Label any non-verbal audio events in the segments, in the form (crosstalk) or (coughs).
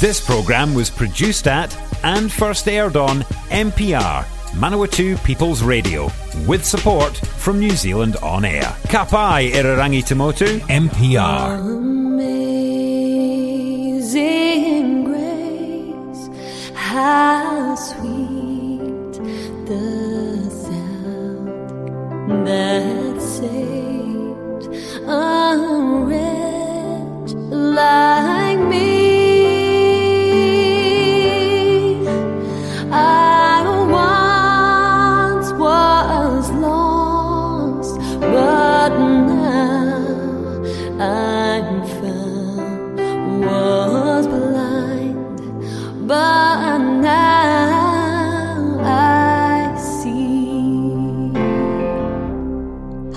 This programme was produced at and first aired on MPR, Manawatu People's Radio, with support from New Zealand On Air. Kapai Irarangi Tamotu, MPR. Amazing grace, how sweet the sound that saved a wretch like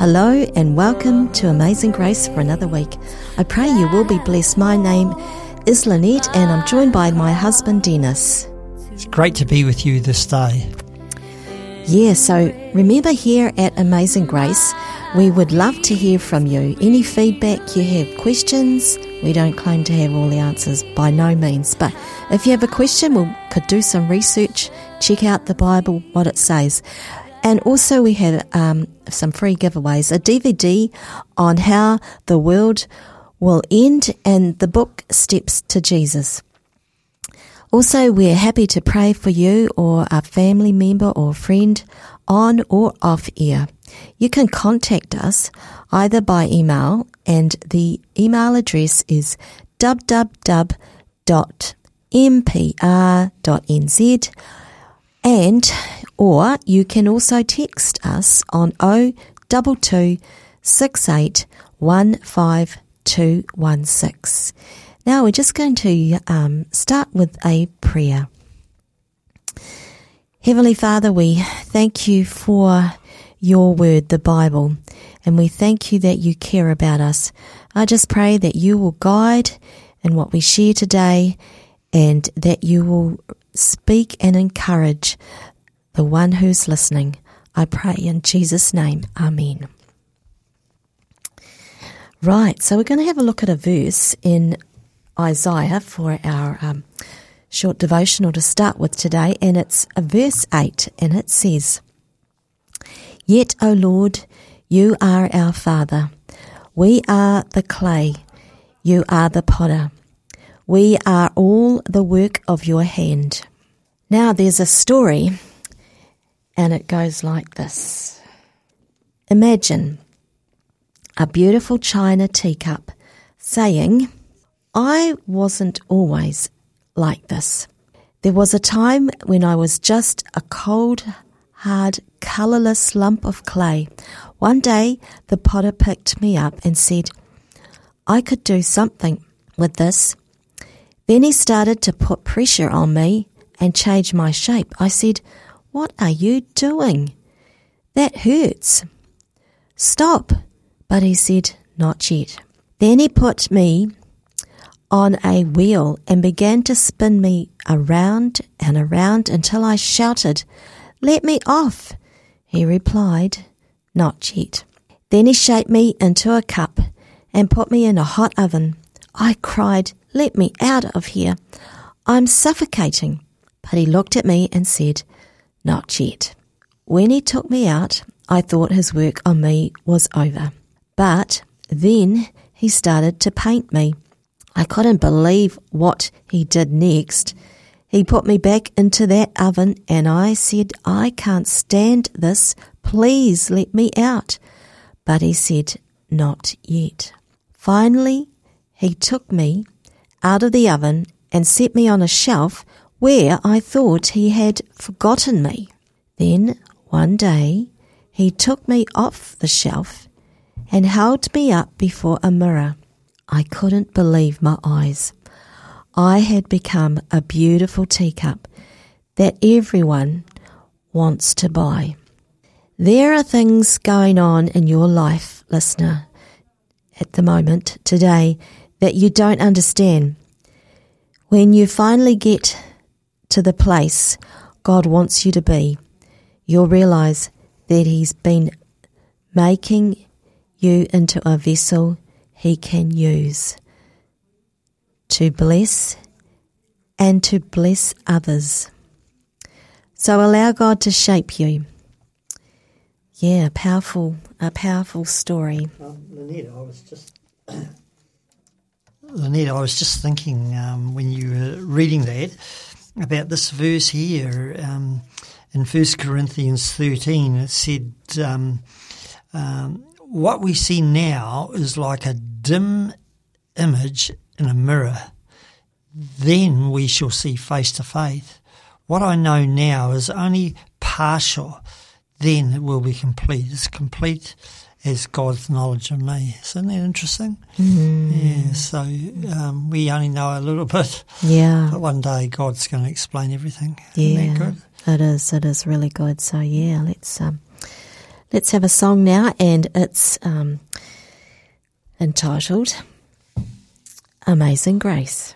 Hello and welcome to Amazing Grace for another week. I pray you will be blessed. My name is Lynette and I'm joined by my husband Dennis. It's great to be with you this day. Yeah, so remember here at Amazing Grace, we would love to hear from you. Any feedback you have, questions, we don't claim to have all the answers by no means, but if you have a question, we could do some research, check out the Bible, what it says. And also, we have um, some free giveaways a DVD on how the world will end and the book Steps to Jesus. Also, we're happy to pray for you or a family member or friend on or off air. You can contact us either by email, and the email address is www.mpr.nz and or you can also text us on 022 68 15216. Now we're just going to um, start with a prayer. Heavenly Father, we thank you for your word, the Bible, and we thank you that you care about us. I just pray that you will guide in what we share today and that you will speak and encourage the one who's listening. I pray in Jesus' name. Amen. Right, so we're going to have a look at a verse in Isaiah for our um, short devotional to start with today, and it's verse 8, and it says, Yet, O Lord, you are our Father. We are the clay, you are the potter. We are all the work of your hand. Now, there's a story, and it goes like this Imagine a beautiful china teacup saying, I wasn't always like this. There was a time when I was just a cold, hard, colourless lump of clay. One day the potter picked me up and said, I could do something with this. Then he started to put pressure on me and change my shape. I said, What are you doing? That hurts. Stop. But he said, Not yet. Then he put me on a wheel and began to spin me around and around until I shouted, Let me off! He replied, Not yet. Then he shaped me into a cup and put me in a hot oven. I cried, Let me out of here. I'm suffocating. But he looked at me and said, Not yet. When he took me out, I thought his work on me was over. But then he started to paint me. I couldn't believe what he did next. He put me back into that oven and I said, I can't stand this. Please let me out. But he said, Not yet. Finally, he took me out of the oven and set me on a shelf where I thought he had forgotten me. Then one day he took me off the shelf and held me up before a mirror. I couldn't believe my eyes. I had become a beautiful teacup that everyone wants to buy. There are things going on in your life, listener, at the moment, today, that you don't understand. When you finally get to the place God wants you to be, you'll realize that He's been making you into a vessel He can use to bless and to bless others. So allow God to shape you. Yeah, powerful, a powerful story. Um, Lynette, I was just (coughs) Lynette, I was just thinking um, when you were reading that about this verse here um, in First Corinthians thirteen. It said, um, um, "What we see now is like a dim image in a mirror. Then we shall see face to face. What I know now is only partial. Then it will be complete. It's complete." As God's knowledge of me. Isn't that interesting? Mm. Yeah, so um, we only know a little bit. Yeah. But one day God's going to explain everything. Yeah. Isn't that good? It is. It is really good. So yeah, let's um, let's have a song now, and it's um, entitled "Amazing Grace."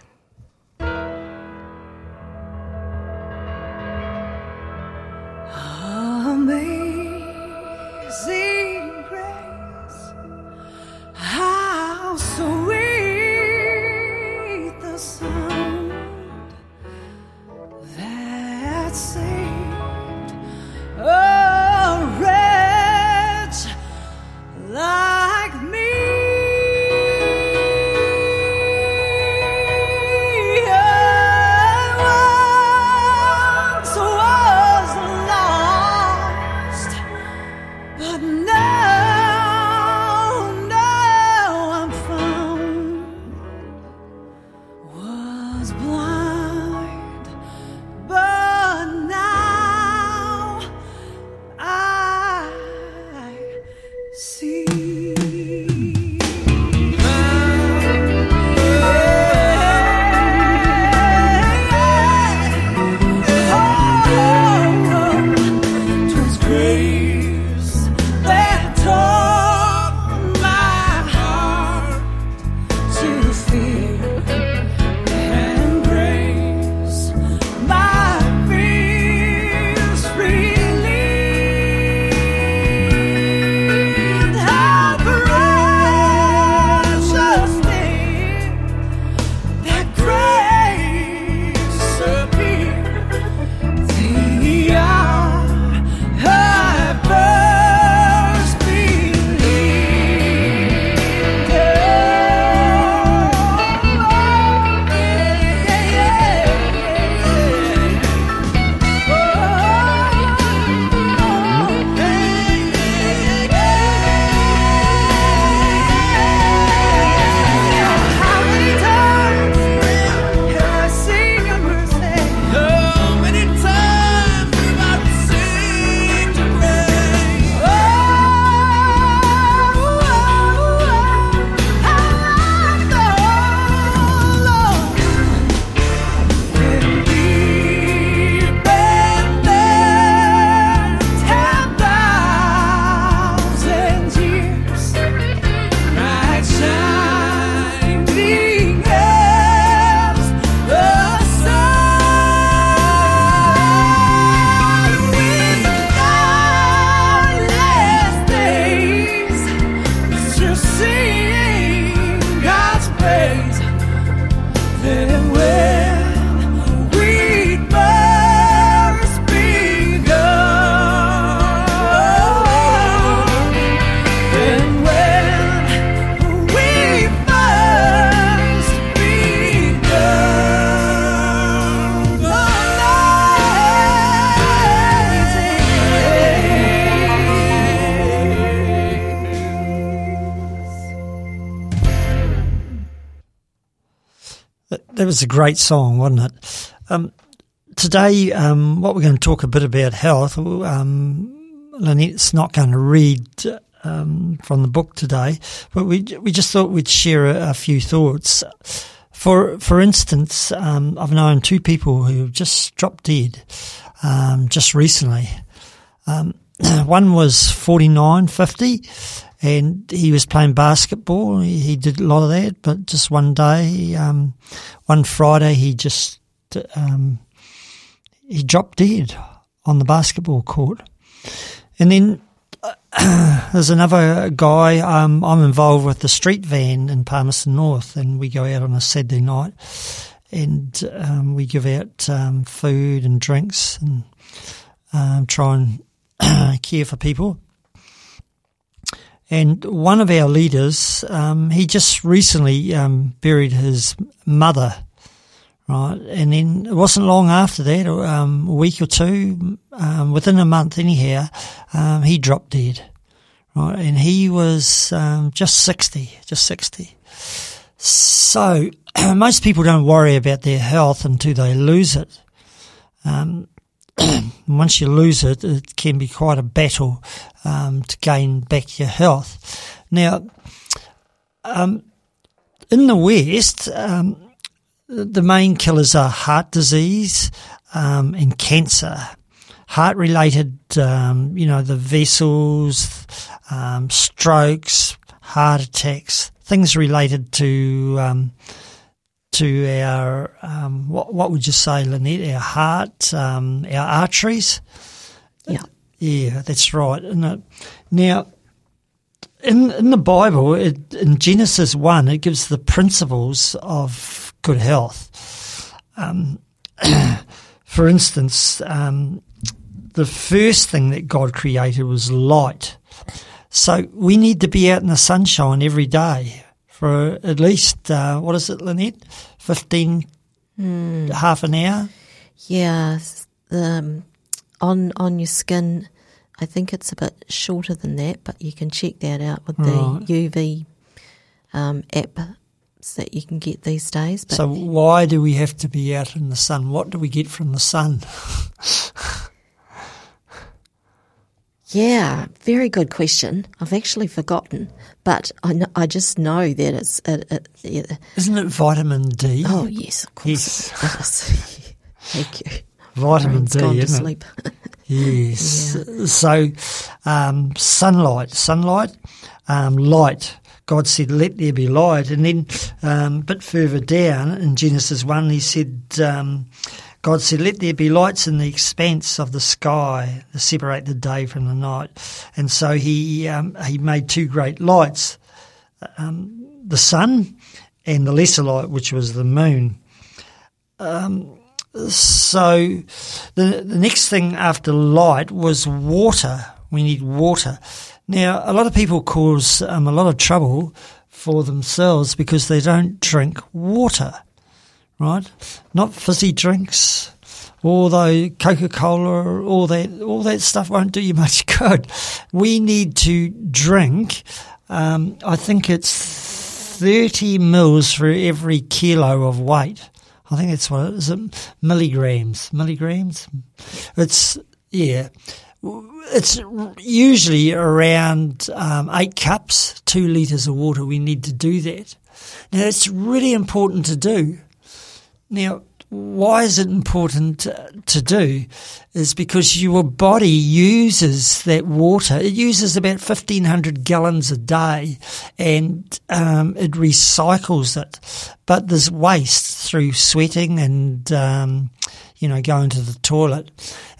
Great song, wasn't it? Um, today, um, what we're going to talk a bit about health. Um, Lynette's not going to read um, from the book today, but we we just thought we'd share a, a few thoughts. For for instance, um, I've known two people who just dropped dead um, just recently. Um, (clears throat) one was 49, 50, and he was playing basketball. He, he did a lot of that, but just one day, um, one Friday, he just um, he dropped dead on the basketball court. And then (clears throat) there's another guy. Um, I'm involved with the street van in Palmerston North, and we go out on a Saturday night. and um, we give out um, food and drinks and um, try and (clears throat) care for people. And one of our leaders, um, he just recently um, buried his mother, right? And then it wasn't long after that, um, a week or two, um, within a month anyhow, um, he dropped dead, right? And he was um, just 60, just 60. So (clears throat) most people don't worry about their health until they lose it. Um, (clears throat) once you lose it, it can be quite a battle um, to gain back your health. Now, um, in the West, um, the main killers are heart disease um, and cancer. Heart related, um, you know, the vessels, um, strokes, heart attacks, things related to to our um, what what would you say, Lynette? Our heart, um, our arteries. Yeah. Yeah, that's right. isn't? Now, in in the Bible, it, in Genesis one, it gives the principles of good health. Um, (clears throat) for instance, um, the first thing that God created was light. So we need to be out in the sunshine every day for at least uh, what is it, Lynette? Fifteen, half an hour. Yeah, um, on on your skin, I think it's a bit shorter than that, but you can check that out with the Right. UV um, apps that you can get these days. But So why do we have to be out in the sun? What do we get from the sun? (laughs) yeah, very good question. I've actually forgotten, but I know, I just know that it's it, it, yeah. Isn't it vitamin D? oh yes, of course. Yes. (laughs) (laughs) Thank you. vitamin D, gone to isn't it? sleep. (laughs) Yes. So, um, sunlight, sunlight, um, light. God said, "Let there be light," and then um, a bit further down in Genesis one, He said, um, "God said, let there be lights in the expanse of the sky to separate the day from the night." And so He um, He made two great lights, um, the sun and the lesser light, which was the moon. So the the next thing after light was water. We need water. Now, a lot of people cause um, a lot of trouble for themselves because they don't drink water, right? Not fizzy drinks, although Coca Cola, all that, all that stuff won't do you (laughs) much good. We need to drink. Um, I think it's thirty mils for every kilo of weight. I think that's what it is. Milligrams, milligrams. It's yeah. It's usually around um, eight cups, two litres of water. We need to do that. Now, it's really important to do. Now, why is it important to do? Is because your body uses that water. It uses about 1,500 gallons a day and um, it recycles it. But there's waste through sweating and, um, you know, going to the toilet.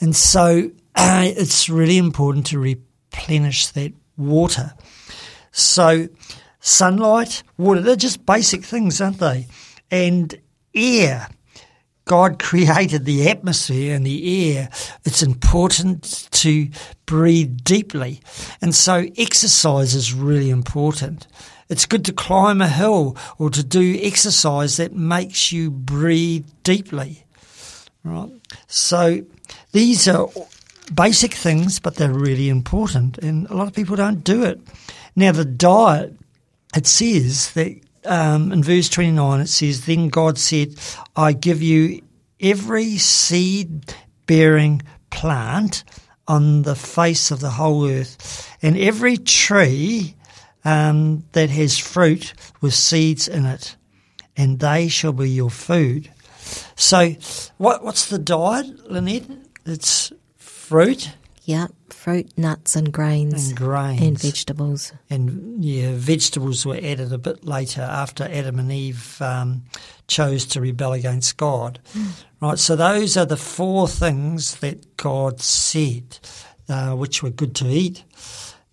And so uh, (clears throat) it's really important to replenish that water. So, sunlight, water, they're just basic things, aren't they? And air. God created the atmosphere and the air. It's important to breathe deeply. And so exercise is really important. It's good to climb a hill or to do exercise that makes you breathe deeply. Right? So these are basic things, but they're really important. And a lot of people don't do it. Now, the diet, it says that um, in verse 29, it says, Then God said, I give you every seed bearing plant on the face of the whole earth, and every tree um, that has fruit with seeds in it, and they shall be your food. So, what, what's the diet, Lynette? It's fruit Yeah, fruit, nuts, and grains, and grains. and vegetables. and yeah, vegetables were added a bit later after Adam and Eve um, chose to rebel against God. Right, so those are the four things that God said, uh, which were good to eat.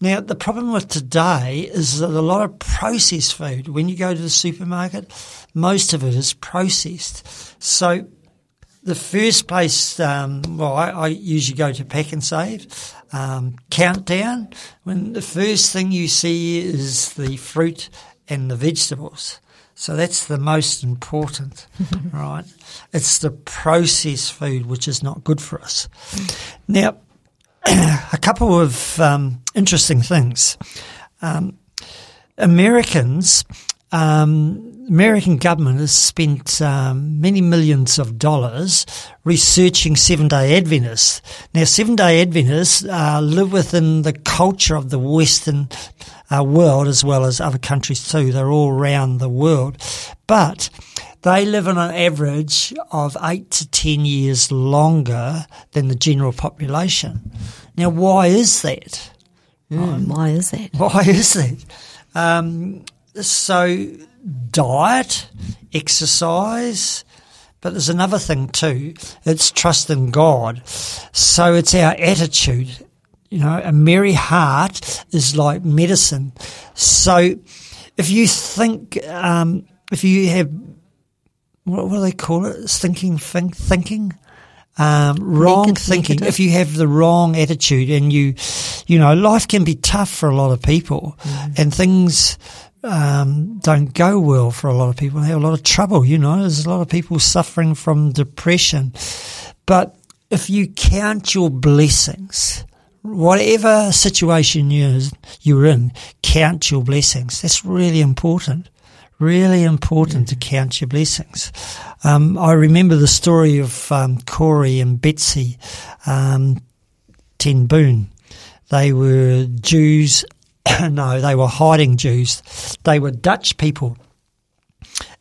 Now, the problem with today is that a lot of processed food, when you go to the supermarket, most of it is processed. So, the first place, um, well, I, I usually go to Pak'nSave, um, Countdown, when the first thing you see is the fruit and the vegetables. So that's the most important, (laughs) right? It's the processed food which is not good for us. Now, (clears throat) a couple of um, interesting things. Um, Americans, um, American government has spent um, many millions of dollars researching Seven Day Adventists. Now, Seven Day Adventists uh, live within the culture of the Western uh, world as well as other countries too. They're all around the world, but they live on an average of eight to ten years longer than the general population. Now, why is that? Oh, why is that? Why is that? Um, so, diet, exercise, but there's another thing too. It's trust in God. So it's our attitude. You know, a merry heart is like medicine. So if you think, um, if you have, what, what do they call it? Thinking, think, thinking? Um, wrong Neg- thinking. negative. If you have the wrong attitude and you, you know, life can be tough for a lot of people and things, um, don't go well for a lot of people. They have a lot of trouble, you know. There's a lot of people suffering from depression. But if you count your blessings, whatever situation you're, you're in, count your blessings. That's really important. Really important to count your blessings. Um, I remember the story of um, Corrie and Betsy um, Ten Boom. They were Jews. (coughs) no, they were hiding Jews. They were Dutch people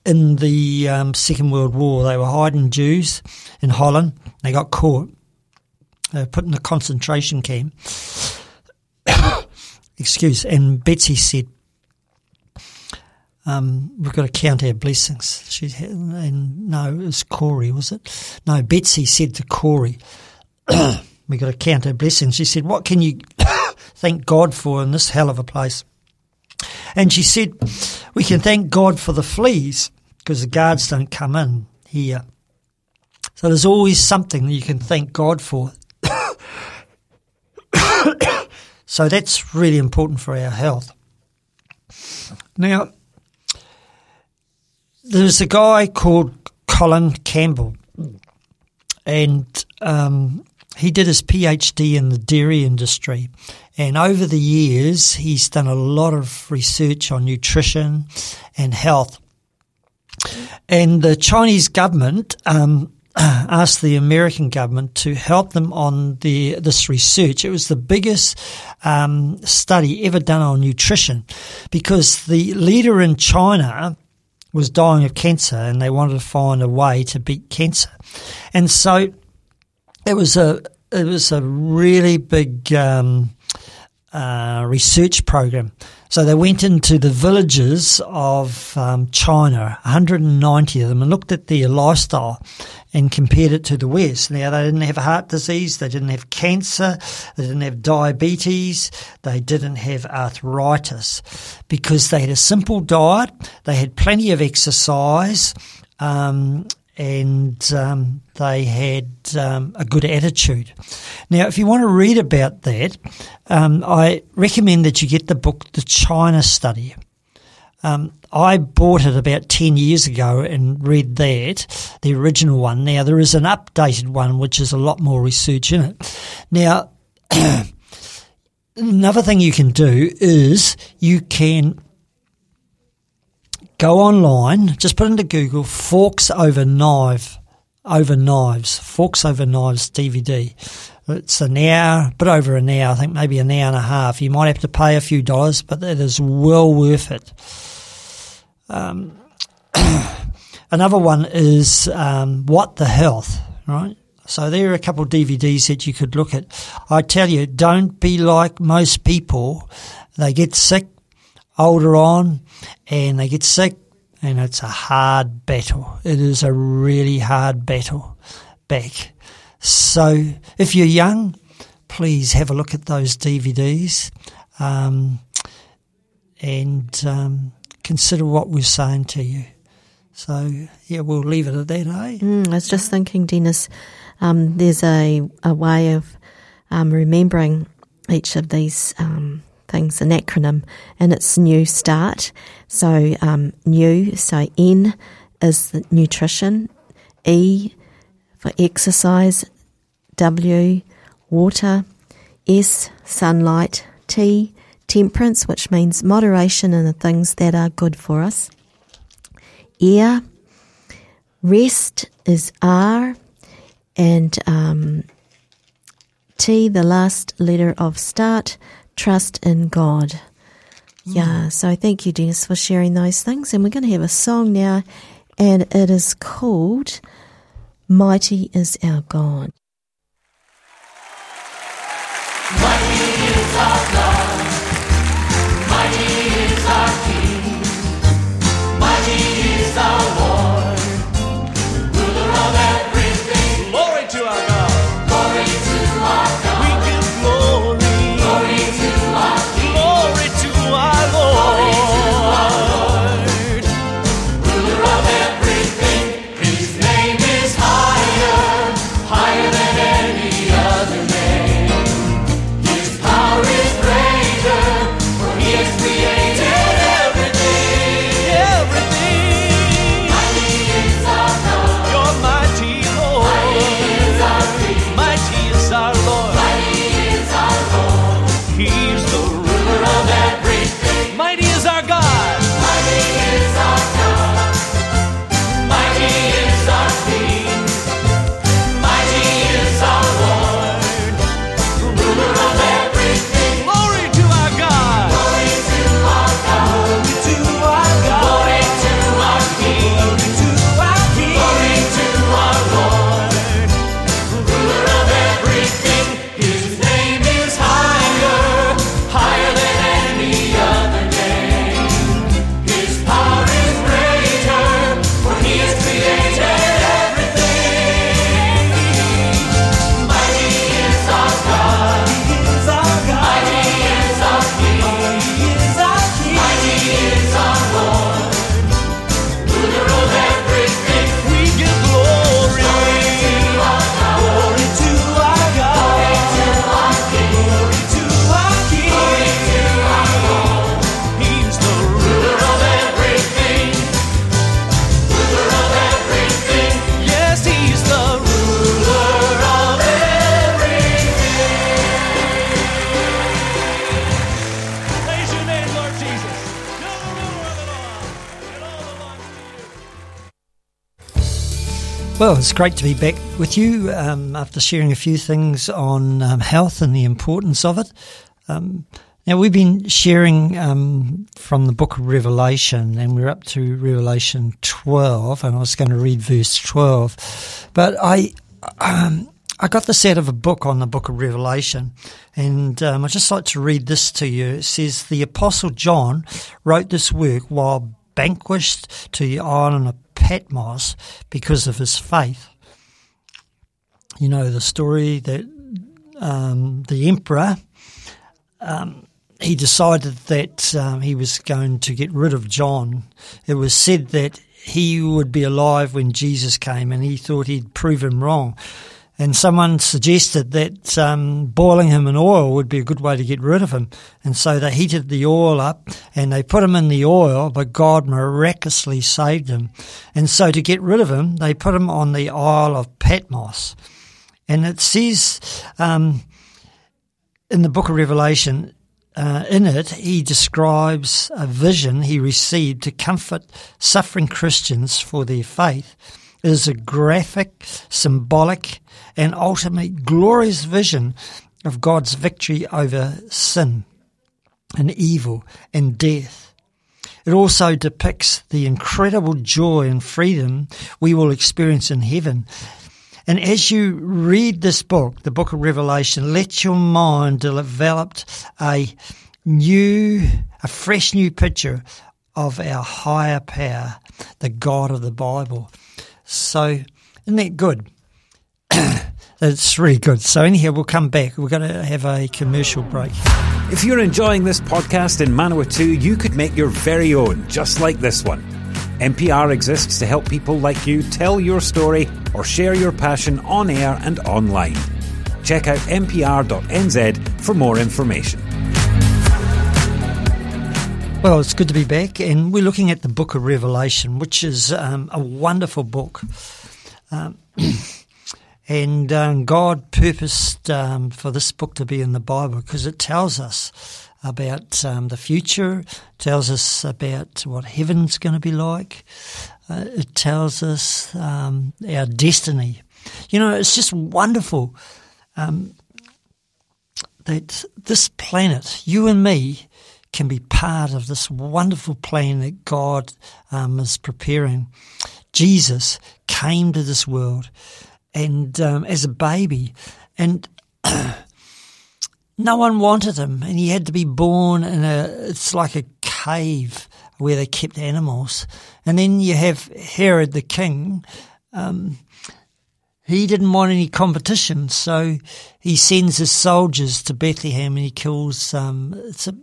in the um, Second World War. They were hiding Jews in Holland. They got caught. They were put in a concentration camp. (coughs) Excuse. And Betsy said, um, "We've got to count our blessings." She had, and no, it was Corrie, was it? No, Betsy said to Corrie, "We've got to count our blessings." She said, "What can you (coughs) thank God for in this hell of a place?" And she said, "We can thank God for the fleas because the guards don't come in here." So there's always something that you can thank God for. (coughs) so that's really important for our health. Now, there's a guy called Colin Campbell, and um, he did his PhD in the dairy industry. And over the years, he's done a lot of research on nutrition and health. And the Chinese government um, (clears throat) asked the American government to help them on the this research. It was the biggest um, study ever done on nutrition because the leader in China was dying of cancer and they wanted to find a way to beat cancer. And so it was a it was a really big um, uh, research program. So they went into the villages of um, China, 190 of them, and looked at their lifestyle and compared it to the West. Now, they didn't have heart disease, they didn't have cancer, they didn't have diabetes, they didn't have arthritis because they had a simple diet, they had plenty of exercise, um, and um, they had um, a good attitude. Now, if you want to read about that, um, I recommend that you get the book The China Study. Um, I bought it about 10 years ago and read that, the original one. Now, there is an updated one which is a lot more research in it. Now, (clears throat) another thing you can do is you can go online, just put into Google Forks Over Knife, Over Knives, Forks Over Knives DVD. It's an hour, a bit over an hour, I think maybe an hour and a half. You might have to pay a few dollars, but it is well worth it. Um, (coughs) another one is um, What the Health, right? So there are a couple of DVDs that you could look at. I tell you, don't be like most people. They get sick older on and they get sick and it's a hard battle. It is a really hard battle back. So if you're young, please have a look at those DVDs. um, and um, consider what we're saying to you. So, yeah, we'll leave it at that, eh? Mm, I was just thinking, Dennis, um, there's a, a way of um, remembering each of these um, things, an acronym, and it's New Start. So, um, new, so N is nutrition, E for exercise, W, water, S, sunlight, T, temperance, which means moderation in the things that are good for us. Ear, rest is R, and um, T, the last letter of start, trust in God. Hmm. Yeah, so thank you, Dennis, for sharing those things. And we're going to have a song now, and it is called Mighty is Our God. Well, it's great to be back with you um, after sharing a few things on um, health and the importance of it. Um, now, we've been sharing um, from the book of Revelation, and we're up to Revelation 12, and I was going to read verse 12. But I. Um, I got this out of a book on the book of Revelation, and um, I'd just like to read this to you. It says, The Apostle John wrote this work while vanquished to the island of Patmos because of his faith. You know the story that um, the emperor um, he decided that um, he was going to get rid of John. It was said that he would be alive when Jesus came, and he thought he'd prove him wrong. And someone suggested that um, boiling him in oil would be a good way to get rid of him. And so they heated the oil up and they put him in the oil, but God miraculously saved him. And so to get rid of him, they put him on the Isle of Patmos. And it says um, in the book of Revelation, uh, in it, he describes a vision he received to comfort suffering Christians for their faith. It is a graphic, symbolic, and ultimate glorious vision of God's victory over sin and evil and death. It also depicts the incredible joy and freedom we will experience in heaven. And as you read this book, the book of Revelation, let your mind develop a new, a fresh new picture of our higher power, the God of the Bible. So, isn't that good? (coughs) it's really good. So anyhow, we'll come back. We're going to have a commercial break. If you're enjoying this podcast in Manawatu, you could make your very own, just like this one. MPR exists to help people like you tell your story or share your passion on air and online. Check out mpr.nz for more information. Well, it's good to be back, and we're looking at the book of Revelation, which is um, a wonderful book. Um, (coughs) and um, God purposed um, for this book to be in the Bible because it tells us about um, the future, tells us about what heaven's going to be like, uh, it tells us um, our destiny. You know, it's just wonderful that this planet, you and me, can be part of this wonderful plan that God um, is preparing. Jesus came to this world and um, as a baby, and (clears throat) no one wanted him, and he had to be born in a. It's like a cave where they kept animals, and then you have Herod the king. Um, he didn't want any competition, so he sends his soldiers to Bethlehem and he kills. Um, a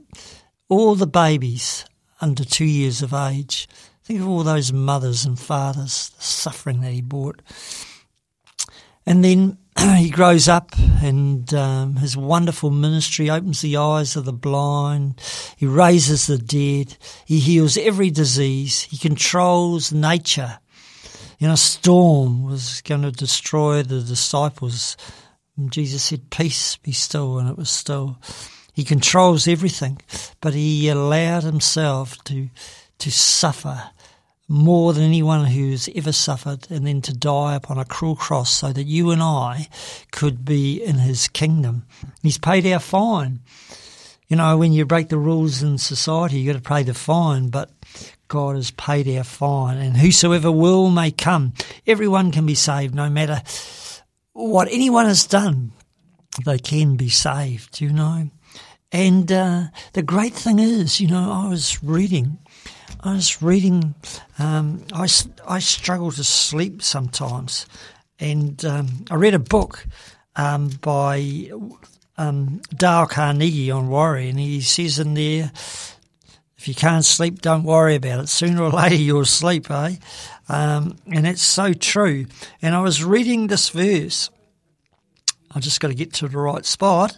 all the babies under two years of age. Think of all those mothers and fathers, the suffering that he brought. And then (clears throat) he grows up and um, his wonderful ministry opens the eyes of the blind. He raises the dead. He heals every disease. He controls nature. You know, a storm was going to destroy the disciples. And Jesus said, Peace, be still, and it was still. He controls everything, but he allowed himself to to suffer more than anyone who's ever suffered, and then to die upon a cruel cross so that you and I could be in his kingdom. He's paid our fine. You know, when you break the rules in society, you've got to pay the fine, but God has paid our fine, and whosoever will may come. Everyone can be saved, no matter what anyone has done. They can be saved, you know. And uh, the great thing is, you know, I was reading, I was reading, um, I, I struggle to sleep sometimes. And um, I read a book um, by um, Dale Carnegie on worry, and he says in there, if you can't sleep, don't worry about it. Sooner or later, you'll sleep, eh? Um, and it's so true. And I was reading this verse. I just got to get to the right spot.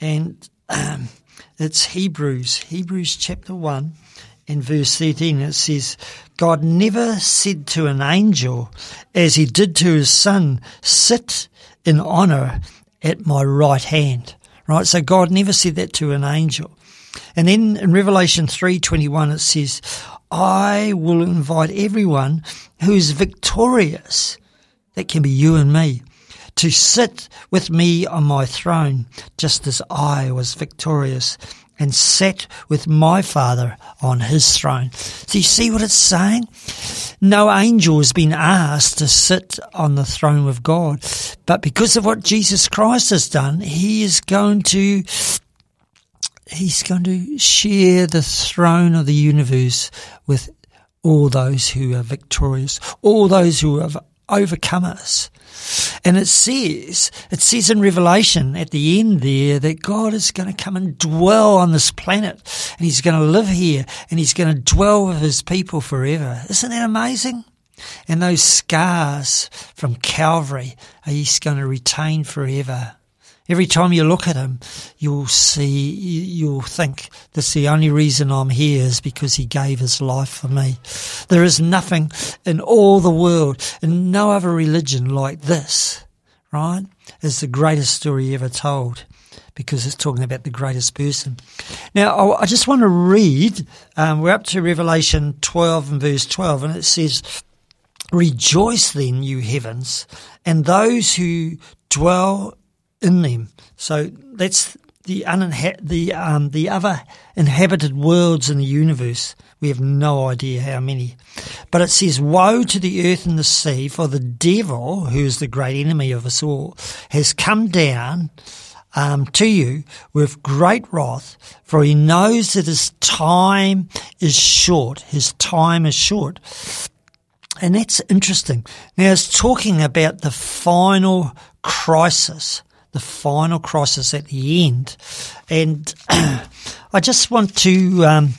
And (clears throat) it's Hebrews, Hebrews chapter 1 and verse 13. It says, God never said to an angel, as he did to his son, sit in honor at my right hand. Right? So God never said that to an angel. And then in Revelation 3:21 it says, I will invite everyone who is victorious. That can be you and me to sit with me on my throne, just as I was victorious and sat with my Father on his throne. Do you see what it's saying? No angel has been asked to sit on the throne with God, but because of what Jesus Christ has done, he is going to he's going to share the throne of the universe with all those who are victorious, all those who have overcome us. And it says, it says in Revelation at the end there that God is going to come and dwell on this planet and he's going to live here and he's going to dwell with his people forever. Isn't that amazing? And those scars from Calvary, are he's going to retain forever. Every time you look at him, you'll see, you'll think, that's the only reason I'm here is because he gave his life for me. There is nothing in all the world, in no other religion like this, right? It's the greatest story ever told because it's talking about the greatest person. Now, I just want to read, um, we're up to Revelation 12 and verse 12, and it says, Rejoice then, you heavens, and those who dwell in them. So that's the uninha- the um, the other inhabited worlds in the universe. We have no idea how many, but it says, "Woe to the earth and the sea, for the devil, who is the great enemy of us all, has come down." Um, to you with great wrath, for he knows that his time is short. His time is short. And that's interesting. Now, it's talking about the final crisis, the final crisis at the end. And (clears throat) I just want to um,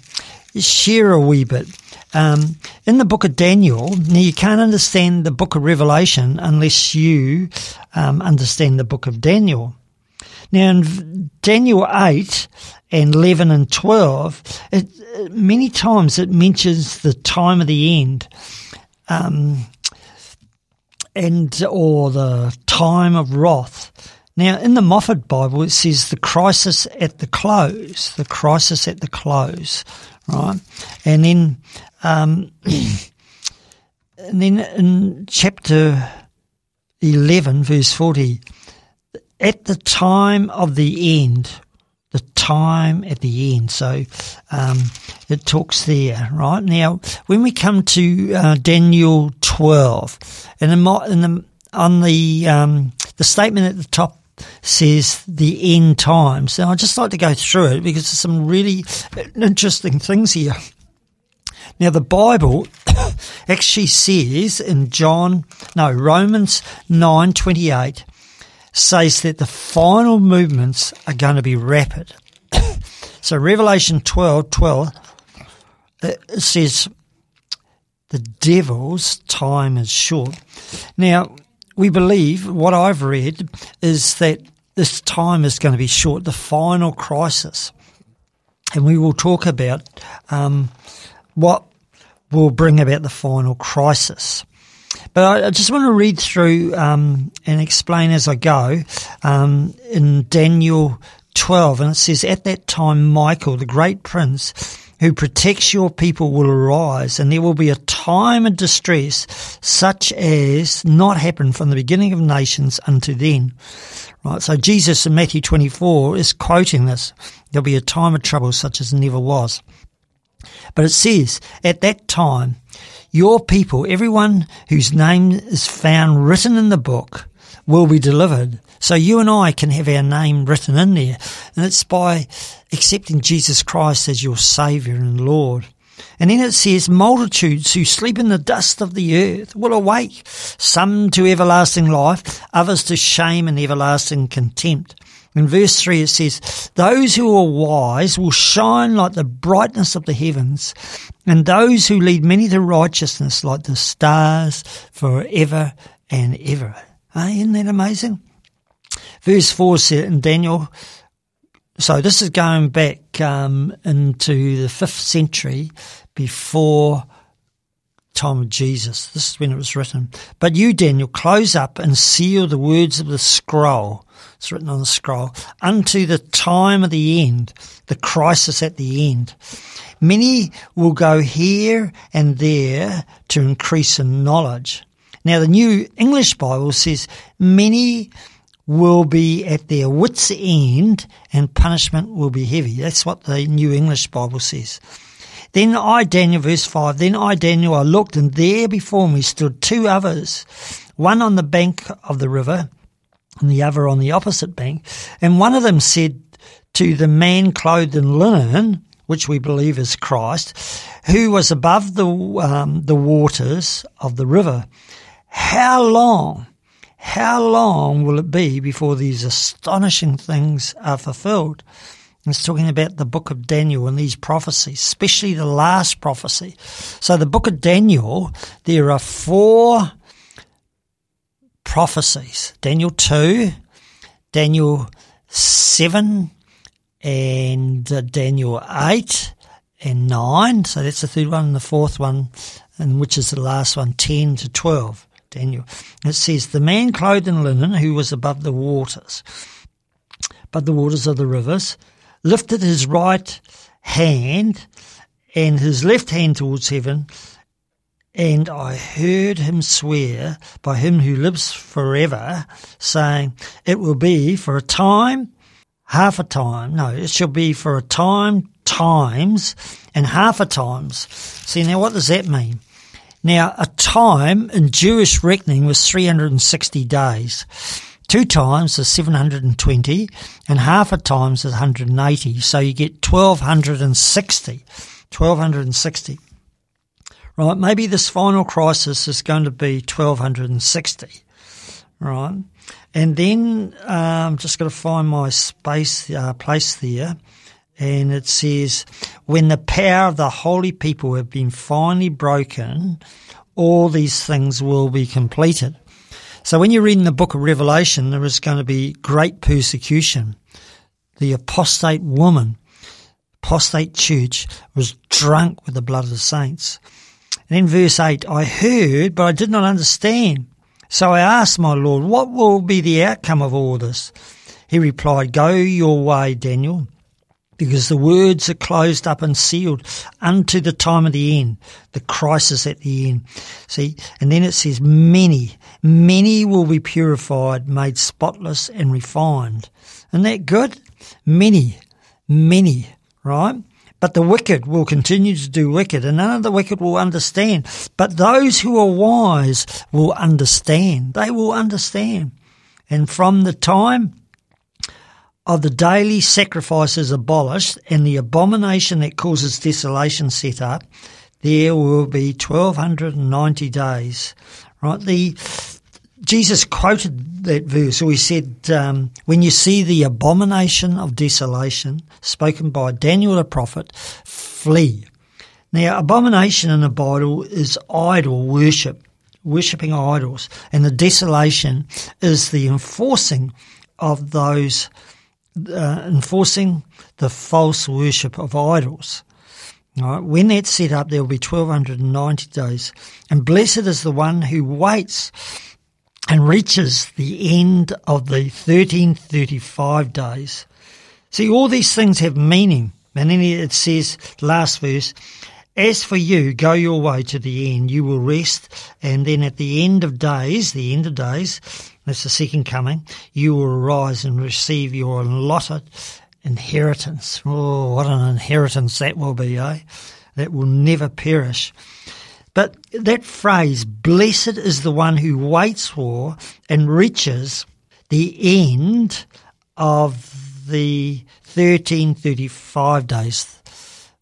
share a wee bit. Um, in the book of Daniel, now you can't understand the book of Revelation unless you um, understand the book of Daniel. Now, in Daniel 8 and 11 and 12, it, many times it mentions the time of the end. Um, and or the time of wrath. Now, in the Moffatt Bible, it says the crisis at the close, the crisis at the close, right? And then, um, (coughs) and then in chapter 11, verse 40, at the time of the end, the time at the end. So um, it talks there, right? Now, when we come to uh, Daniel 12, and in, in the, on the, um, the statement at the top says the end times. And I'd just like to go through it because there's some really interesting things here. Now, the Bible (coughs) actually says in John, no, Romans 9 28, says that the final movements are going to be rapid. (coughs) so Revelation 12, 12 it says the devil's time is short. Now, we believe, what I've read, is that this time is going to be short, the final crisis. And we will talk about um, what will bring about the final crisis. But I, I just want to read through um, and explain as I go um, in Daniel 12, and it says, At that time, Michael, the great prince, who protects your people will arise, and there will be a time of distress such as not happened from the beginning of nations unto then. Right, so Jesus in Matthew 24 is quoting this. There'll be a time of trouble such as never was. But it says, at that time, your people, everyone whose name is found written in the book, will be delivered. So you and I can have our name written in there. And it's by accepting Jesus Christ as your Saviour and Lord. And then it says, multitudes who sleep in the dust of the earth will awake, some to everlasting life, others to shame and everlasting contempt. In verse 3 it says, Those who are wise will shine like the brightness of the heavens, and those who lead many to righteousness like the stars forever and ever. Hey, isn't that amazing? Verse 4 said in Daniel, so this is going back um, into the 5th century before time of Jesus. This is when it was written. But you, Daniel, close up and seal the words of the scroll. It's written on the scroll. Unto the time of the end, the crisis at the end. Many will go here and there to increase in knowledge. Now, the New English Bible says many will be at their wits' end and punishment will be heavy. That's what the New English Bible says. Then I, Daniel, verse 5, then I, Daniel, I looked, and there before me stood two others, one on the bank of the river, and the other on the opposite bank. And one of them said to the man clothed in linen, which we believe is Christ, who was above the, um, the waters of the river, How long, how long will it be before these astonishing things are fulfilled? It's talking about the book of Daniel and these prophecies, especially the last prophecy. So, the book of Daniel, there are four prophecies Daniel 2, Daniel 7, and uh, Daniel 8 and 9. So, that's the third one, and the fourth one, and which is the last one, 10 to 12. Daniel. It says, The man clothed in linen who was above the waters, but the waters of the rivers, lifted his right hand and his left hand towards heaven, and I heard him swear by him who lives forever, saying, It will be for a time, half a time. No, it shall be for a time, times, and half a times. See, now what does that mean? Now, a time in Jewish reckoning was 360 days. Two times is 720 and half a times is 180. So you get 1260. 1260. Right, maybe this final crisis is going to be 1260. Right? And then I'm um, just going to find my space uh, place there. And it says, when the power of the holy people have been finally broken, all these things will be completed. So when you read in the book of Revelation, there is going to be great persecution. The apostate woman, apostate church was drunk with the blood of the saints. And in verse 8, I heard, but I did not understand. So I asked my Lord, what will be the outcome of all this? He replied, Go your way, Daniel because the words are closed up and sealed unto the time of the end, the crisis at the end. See, and then it says, many, many will be purified, made spotless and refined. Isn't that good? Many, many, right? But the wicked will continue to do wicked, and none of the wicked will understand. But those who are wise will understand. They will understand. And from the time of the daily sacrifices abolished and the abomination that causes desolation set up, there will be 1290 days. Right? The, Jesus quoted that verse, or he said, um, when you see the abomination of desolation spoken by Daniel the prophet, flee. Now, abomination in the Bible is idol worship, worshipping idols, and the desolation is the enforcing of those uh, enforcing the false worship of idols. Right? When that's set up, there will be 1290 days. And blessed is the one who waits and reaches the end of the 1335 days. See, all these things have meaning. And then it says, last verse, as for you, go your way to the end, you will rest, and then at the end of days, the end of days, that's the second coming, you will arise and receive your allotted inheritance. Oh, what an inheritance that will be, eh? That will never perish. But that phrase, blessed is the one who waits for and reaches the end of the 1335 days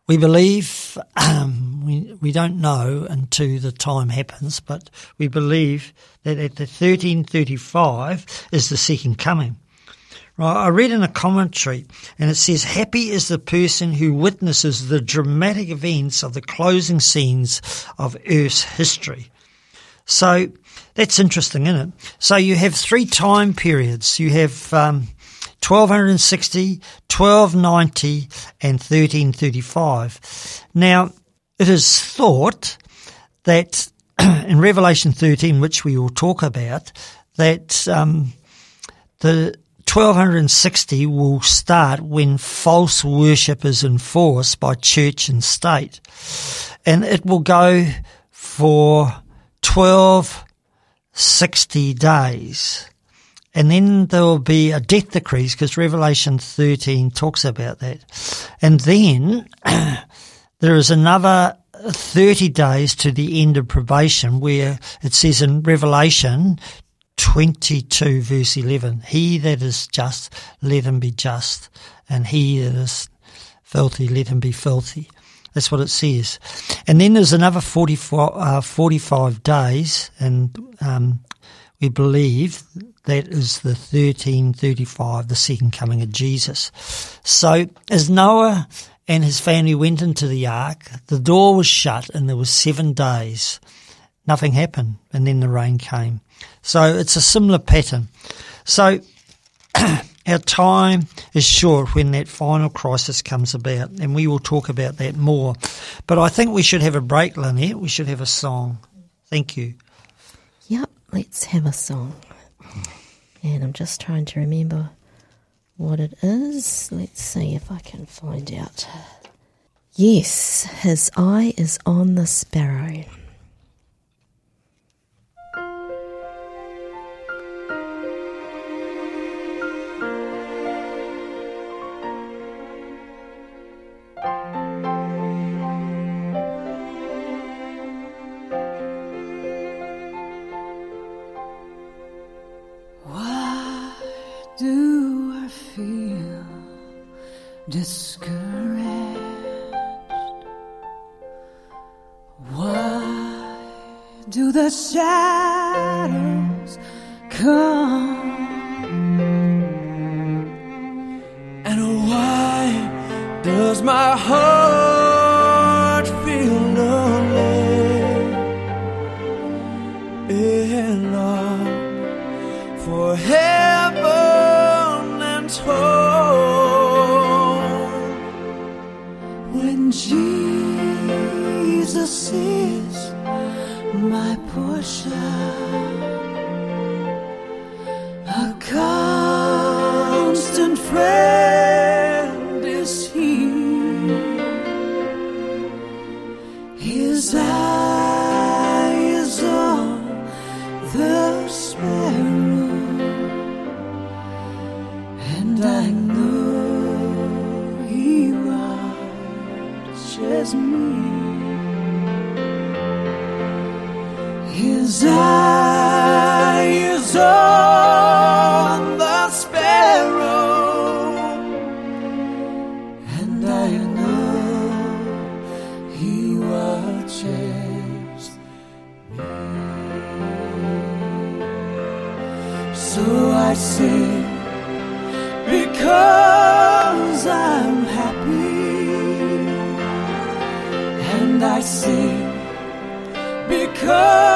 we believe, um, we, we don't know until the time happens, but we believe that at the 1335 is the second coming. Right, I read in a commentary and it says, Happy is the person who witnesses the dramatic events of the closing scenes of Earth's history. So that's interesting, isn't it? So you have three time periods. You have um, 1260, 1290, and 1335. Now, it is thought that (clears throat) in Revelation 13, which we will talk about, that um, the 1260 will start when false worship is enforced by church and state. And it will go for 1260 days. And then there will be a death decrees because Revelation 13 talks about that. And then (clears throat) there is another 30 days to the end of probation where it says in Revelation 22 verse 11, he that is just, let him be just. And he that is filthy, let him be filthy. That's what it says. And then there's another 44, uh, 45 days and, um, we believe that is the 1335, the second coming of Jesus. So as Noah and his family went into the ark, the door was shut and there was seven days. Nothing happened and then the rain came. So it's a similar pattern. So (clears throat) our time is short when that final crisis comes about and we will talk about that more. But I think we should have a break, Lynette. We should have a song. Thank you. Yep, let's have a song. And I'm just trying to remember what it is. Let's see if I can find out. Yes, his eye is on the sparrow. the shadows come. And why does my heart So I sing because I'm happy, and I sing because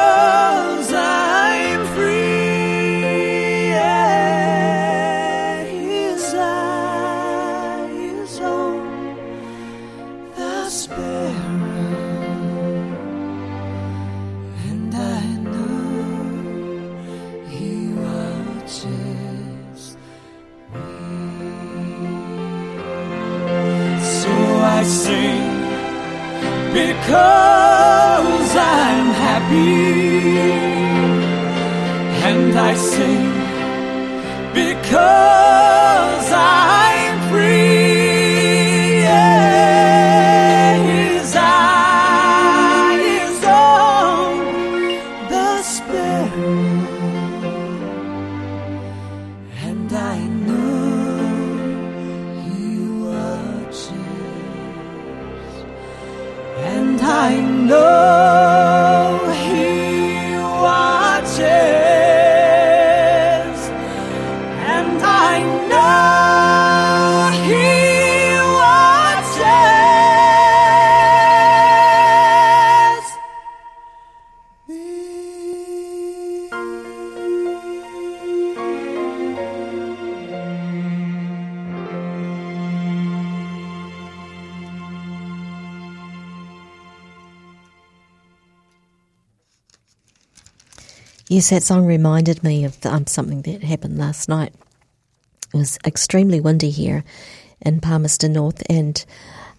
Yes, that song reminded me of um, something that happened last night. It was extremely windy here in Palmerston North, and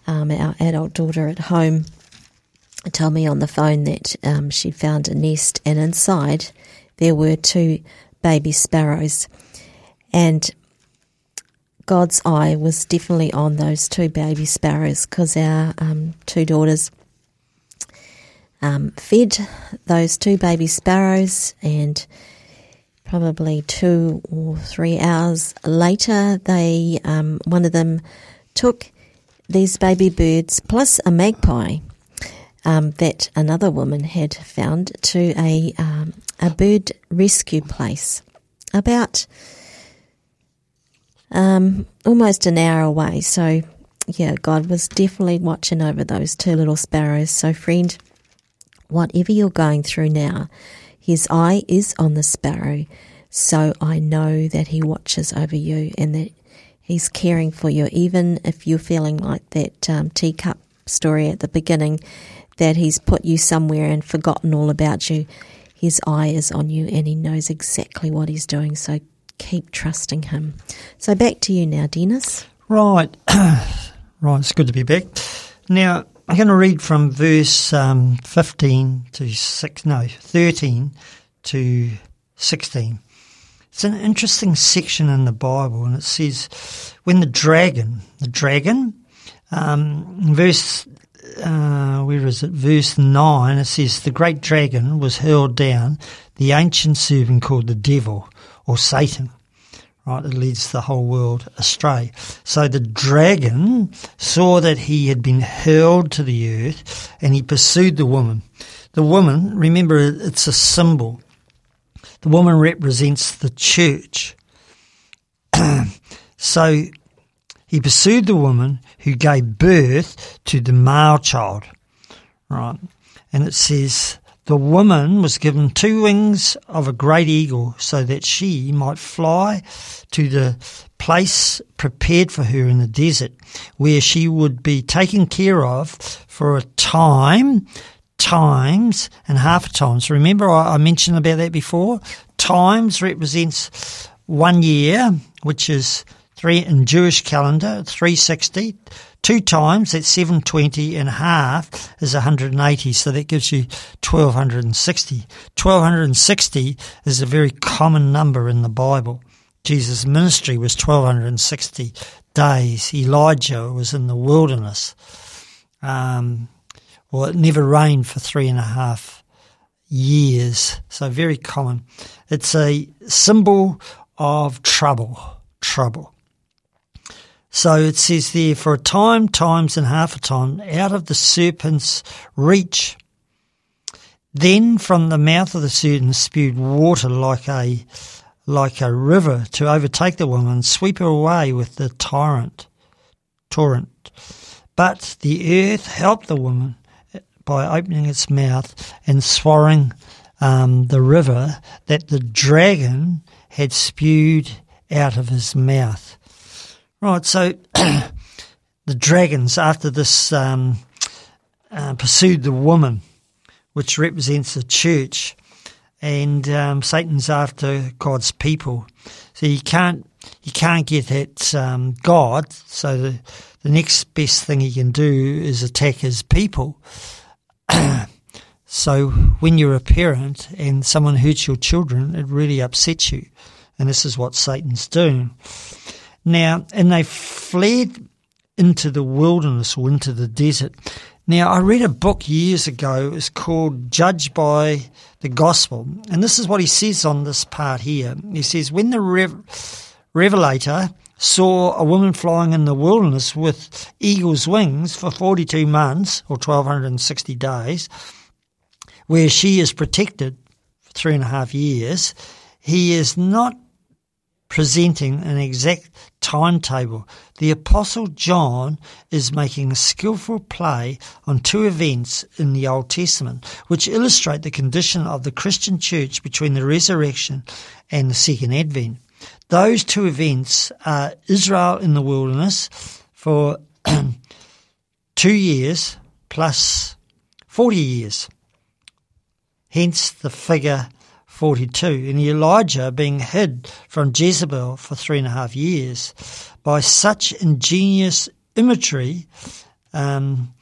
um, our adult daughter at home told me on the phone that um, she found a nest, and inside there were two baby sparrows. And God's eye was definitely on those two baby sparrows because our um, two daughters um, fed those two baby sparrows, and probably two or three hours later, they um, one of them took these baby birds plus a magpie um, that another woman had found to a um, a bird rescue place about um, almost an hour away. So, yeah, God was definitely watching over those two little sparrows. So, friend, whatever you're going through now, His eye is on the sparrow. So I know that He watches over you and that He's caring for you, even if you're feeling like that um, teacup story at the beginning, that He's put you somewhere and forgotten all about you. His eye is on you and He knows exactly what He's doing. So keep trusting Him. So back to you now, Dennis. Right. (coughs) right, it's good to be back. Now, I'm going to read from verse um, 15 to 6, no, 13 to 16. It's an interesting section in the Bible, and it says, when the dragon, the dragon, um, verse, uh, where is it? Verse 9, it says, the great dragon was hurled down, the ancient serpent called the devil, or Satan right? It leads the whole world astray. So the dragon saw that he had been hurled to the earth and he pursued the woman. The woman, remember, it's a symbol. The woman represents the church. (clears throat) so he pursued the woman who gave birth to the male child. Right. And it says, the woman was given two wings of a great eagle so that she might fly to the place prepared for her in the desert where she would be taken care of for a time, times, and half a time. So remember I mentioned about that before? Times represents one year, which is three in Jewish calendar, 360. Two times, that's 720 and a half is 180. So that gives you 1260. 1260 is a very common number in the Bible. Jesus' ministry was 1260 days. Elijah was in the wilderness. Um, well, it never rained for three and a half years. So very common. It's a symbol of trouble. Trouble. So it says there, for a time, times, and half a time, out of the serpent's reach. Then from the mouth of the serpent spewed water like a like a river to overtake the woman, sweep her away with the torrent. Torrent. But the earth helped the woman by opening its mouth and swallowing um, the river that the dragon had spewed out of his mouth. Right, so (clears throat) the dragons, after this, um, uh, pursued the woman, which represents the church, and um, Satan's after God's people. So you can't you can't get at um, God. So the the next best thing he can do is attack his people. (clears throat) so when you're a parent and someone hurts your children, it really upsets you, and this is what Satan's doing. Now, and they fled into the wilderness or into the desert. Now, I read a book years ago. It's called Judged by the Gospel. And this is what he says on this part here. He says, When the rev- Revelator saw a woman flying in the wilderness with eagle's wings for 42 months or 1260 days, where she is protected for three and a half years, he is not presenting an exact timetable. The Apostle John is making a skillful play on two events in the Old Testament, which illustrate the condition of the Christian church between the resurrection and the second advent. Those two events are Israel in the wilderness for (clears throat) two years plus 40 years. Hence the figure 42, and Elijah being hid from Jezebel for three and a half years by such ingenious imagery um,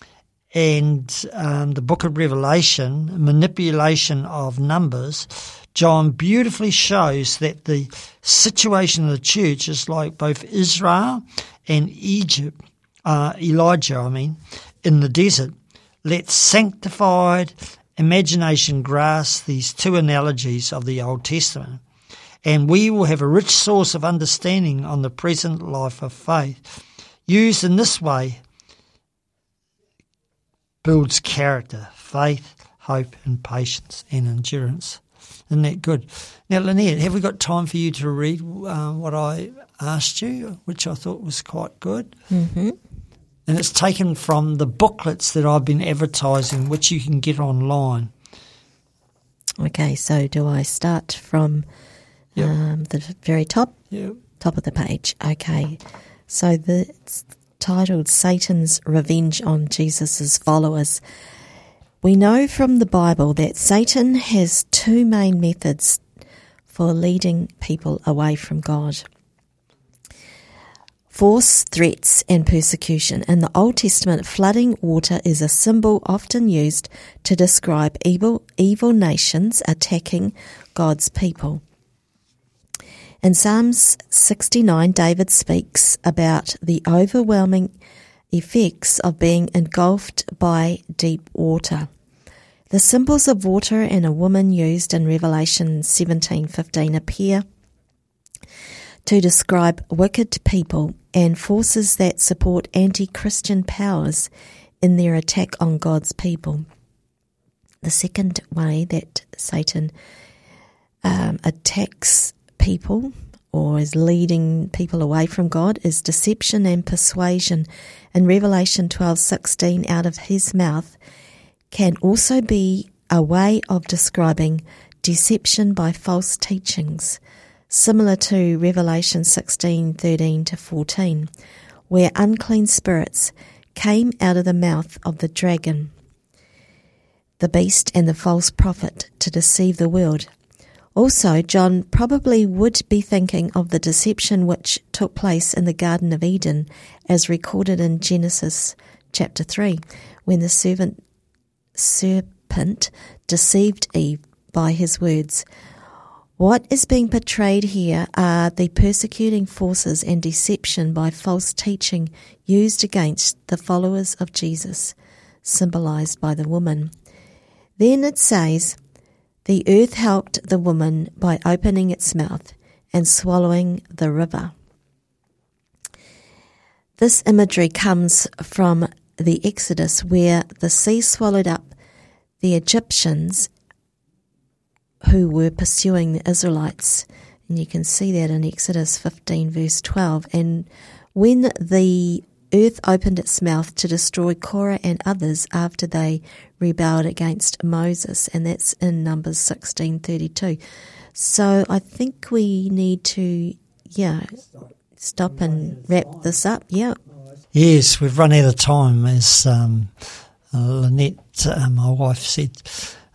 and um, the book of Revelation, manipulation of numbers, John beautifully shows that the situation of the church is like both Israel and Egypt, uh, Elijah, I mean, in the desert. Let sanctified imagination grasp these two analogies of the Old Testament, and we will have a rich source of understanding on the present life of faith. Used in this way, builds character, faith, hope, and patience and endurance. Isn't that good? Now, Lynette, have we got time for you to read uh, what I asked you, which I thought was quite good? Mm-hmm and it's taken from the booklets that I've been advertising, which you can get online. Okay, so do I start from yep. um, the very top? Yep. Top of the page. Okay, so the, it's titled Satan's Revenge on Jesus' Followers. We know from the Bible that Satan has two main methods for leading people away from God force, threats, and persecution. In the Old Testament, flooding water is a symbol often used to describe evil, evil nations attacking God's people. In Psalms 69, David speaks about the overwhelming effects of being engulfed by deep water. The symbols of water and a woman used in Revelation 17:15 appear to describe wicked people and forces that support anti Christian powers in their attack on God's people. The second way that Satan um, attacks people or is leading people away from God is deception and persuasion. In Revelation 12:16 out of his mouth can also be a way of describing deception by false teachings, similar to Revelation 16:13 to 14, where unclean spirits came out of the mouth of the dragon, the beast and the false prophet to deceive the world. Also, John probably would be thinking of the deception which took place in the Garden of Eden, as recorded in Genesis chapter 3, when the servant, serpent deceived Eve by his words. What is being portrayed here are the persecuting forces and deception by false teaching used against the followers of Jesus, symbolized by the woman. Then it says, The earth helped the woman by opening its mouth and swallowing the river. This imagery comes from the Exodus, where the sea swallowed up the Egyptians who were pursuing the Israelites. And you can see that in Exodus 15, verse 12. And when the earth opened its mouth to destroy Korah and others after they rebelled against Moses, and that's in Numbers 16:32. So I think we need to, yeah, stop and wrap this up. Yeah. Yes, we've run out of time, as um, Lynette, uh, my wife, said.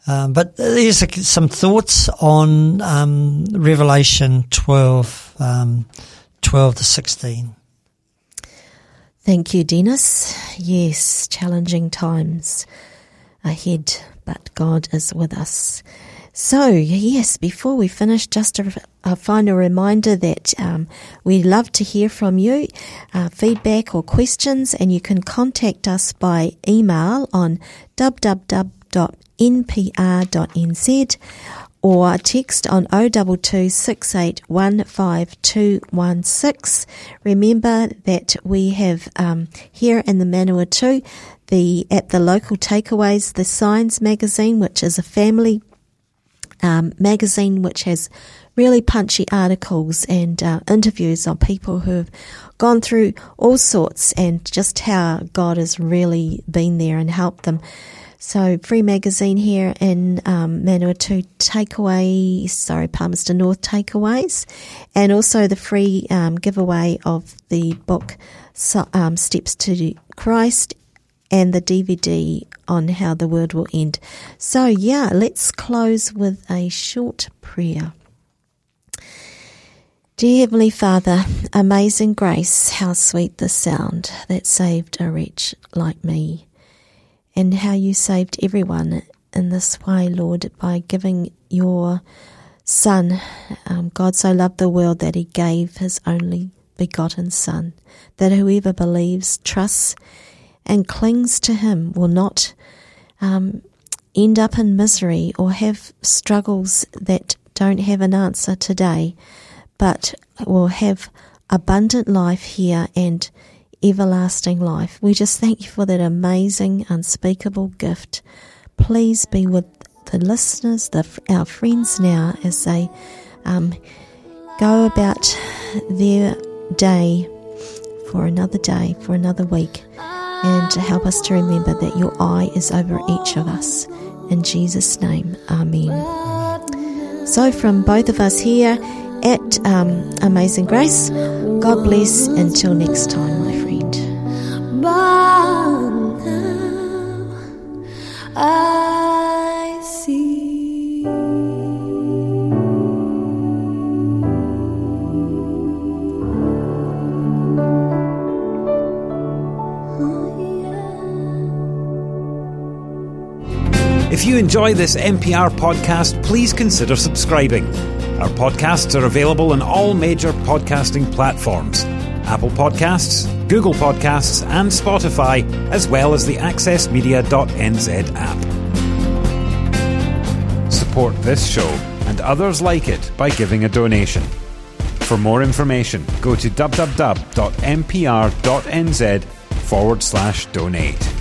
Um, but there's some thoughts on um, Revelation 12, um, 12 to 16. Thank you, Dennis. Yes, challenging times ahead, but God is with us. So, yes, before we finish, just a, a final reminder that um, we love to hear from you, uh, feedback or questions, and you can contact us by email on www.mpr.nz or text on 022 Remember that we have um, here in the Manawatu the at the local takeaways the Signs magazine, which is a family um, magazine which has really punchy articles and uh, interviews on people who have gone through all sorts and just how God has really been there and helped them. So, free magazine here in um, Manawatu Takeaway, sorry, Palmerston North Takeaways, and also the free um, giveaway of the book um, Steps to Christ and the DVD on how the world will end. So, yeah, let's close with a short prayer. Dear Heavenly Father, amazing grace, how sweet the sound that saved a wretch like me and how you saved everyone in this way, Lord, by giving your Son. Um, God so loved the world that he gave his only begotten Son, that whoever believes, trusts, and clings to him will not um, end up in misery or have struggles that don't have an answer today, but will have abundant life here and everlasting life. We just thank you for that amazing, unspeakable gift. Please be with the listeners, the, our friends now, as they um, go about their day for another day, for another week, and to help us to remember that your eye is over each of us. In Jesus' name, Amen. So, from both of us here at um, Amazing Grace, God bless until next time, my friends. If you enjoy this MPR podcast, please consider subscribing. Our podcasts are available on all major podcasting platforms Apple Podcasts, Google Podcasts, and Spotify, as well as the AccessMedia.nz app. Support this show and others like it by giving a donation. For more information, go to www.mpr.nz forward slash donate.